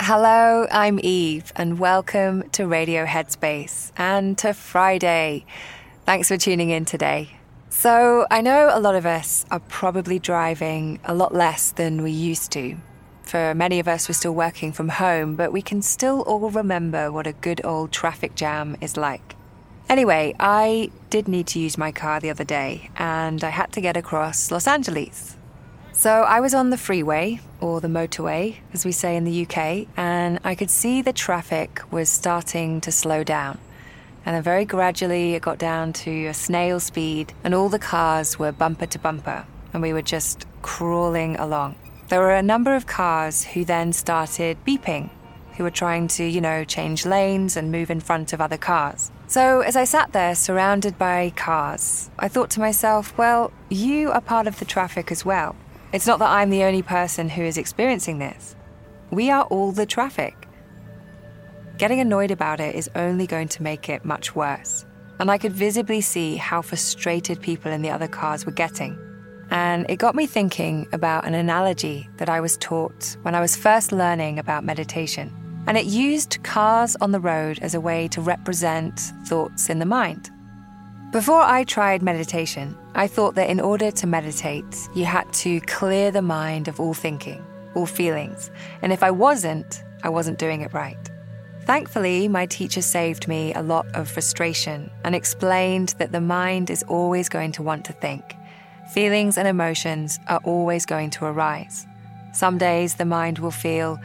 Hello, I'm Eve, and welcome to Radio Headspace and to Friday. Thanks for tuning in today. So, I know a lot of us are probably driving a lot less than we used to. For many of us, we're still working from home, but we can still all remember what a good old traffic jam is like. Anyway, I did need to use my car the other day, and I had to get across Los Angeles. So I was on the freeway, or the motorway, as we say in the UK, and I could see the traffic was starting to slow down. And then very gradually it got down to a snail speed, and all the cars were bumper to bumper, and we were just crawling along. There were a number of cars who then started beeping, who were trying to, you know, change lanes and move in front of other cars. So as I sat there surrounded by cars, I thought to myself, well, you are part of the traffic as well. It's not that I'm the only person who is experiencing this. We are all the traffic. Getting annoyed about it is only going to make it much worse. And I could visibly see how frustrated people in the other cars were getting. And it got me thinking about an analogy that I was taught when I was first learning about meditation. And it used cars on the road as a way to represent thoughts in the mind. Before I tried meditation, I thought that in order to meditate, you had to clear the mind of all thinking, all feelings. And if I wasn't, I wasn't doing it right. Thankfully, my teacher saved me a lot of frustration and explained that the mind is always going to want to think. Feelings and emotions are always going to arise. Some days the mind will feel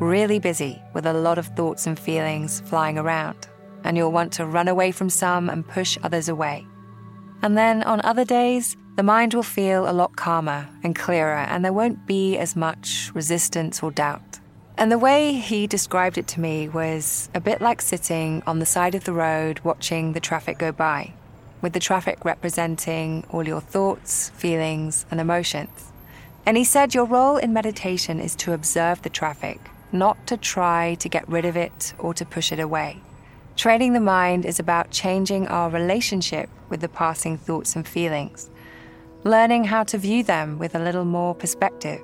really busy with a lot of thoughts and feelings flying around and you'll want to run away from some and push others away. And then on other days, the mind will feel a lot calmer and clearer, and there won't be as much resistance or doubt. And the way he described it to me was a bit like sitting on the side of the road watching the traffic go by, with the traffic representing all your thoughts, feelings, and emotions. And he said your role in meditation is to observe the traffic, not to try to get rid of it or to push it away. Training the mind is about changing our relationship with the passing thoughts and feelings, learning how to view them with a little more perspective.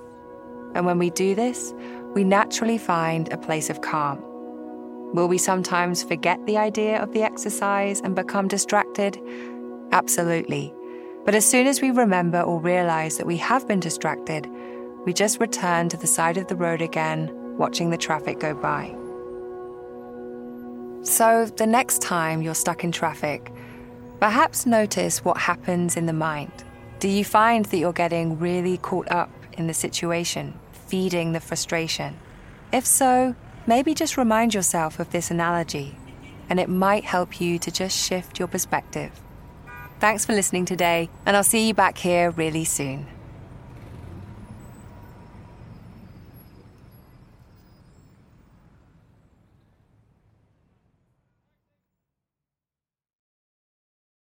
And when we do this, we naturally find a place of calm. Will we sometimes forget the idea of the exercise and become distracted? Absolutely. But as soon as we remember or realize that we have been distracted, we just return to the side of the road again, watching the traffic go by. So, the next time you're stuck in traffic, perhaps notice what happens in the mind. Do you find that you're getting really caught up in the situation, feeding the frustration? If so, maybe just remind yourself of this analogy, and it might help you to just shift your perspective. Thanks for listening today, and I'll see you back here really soon.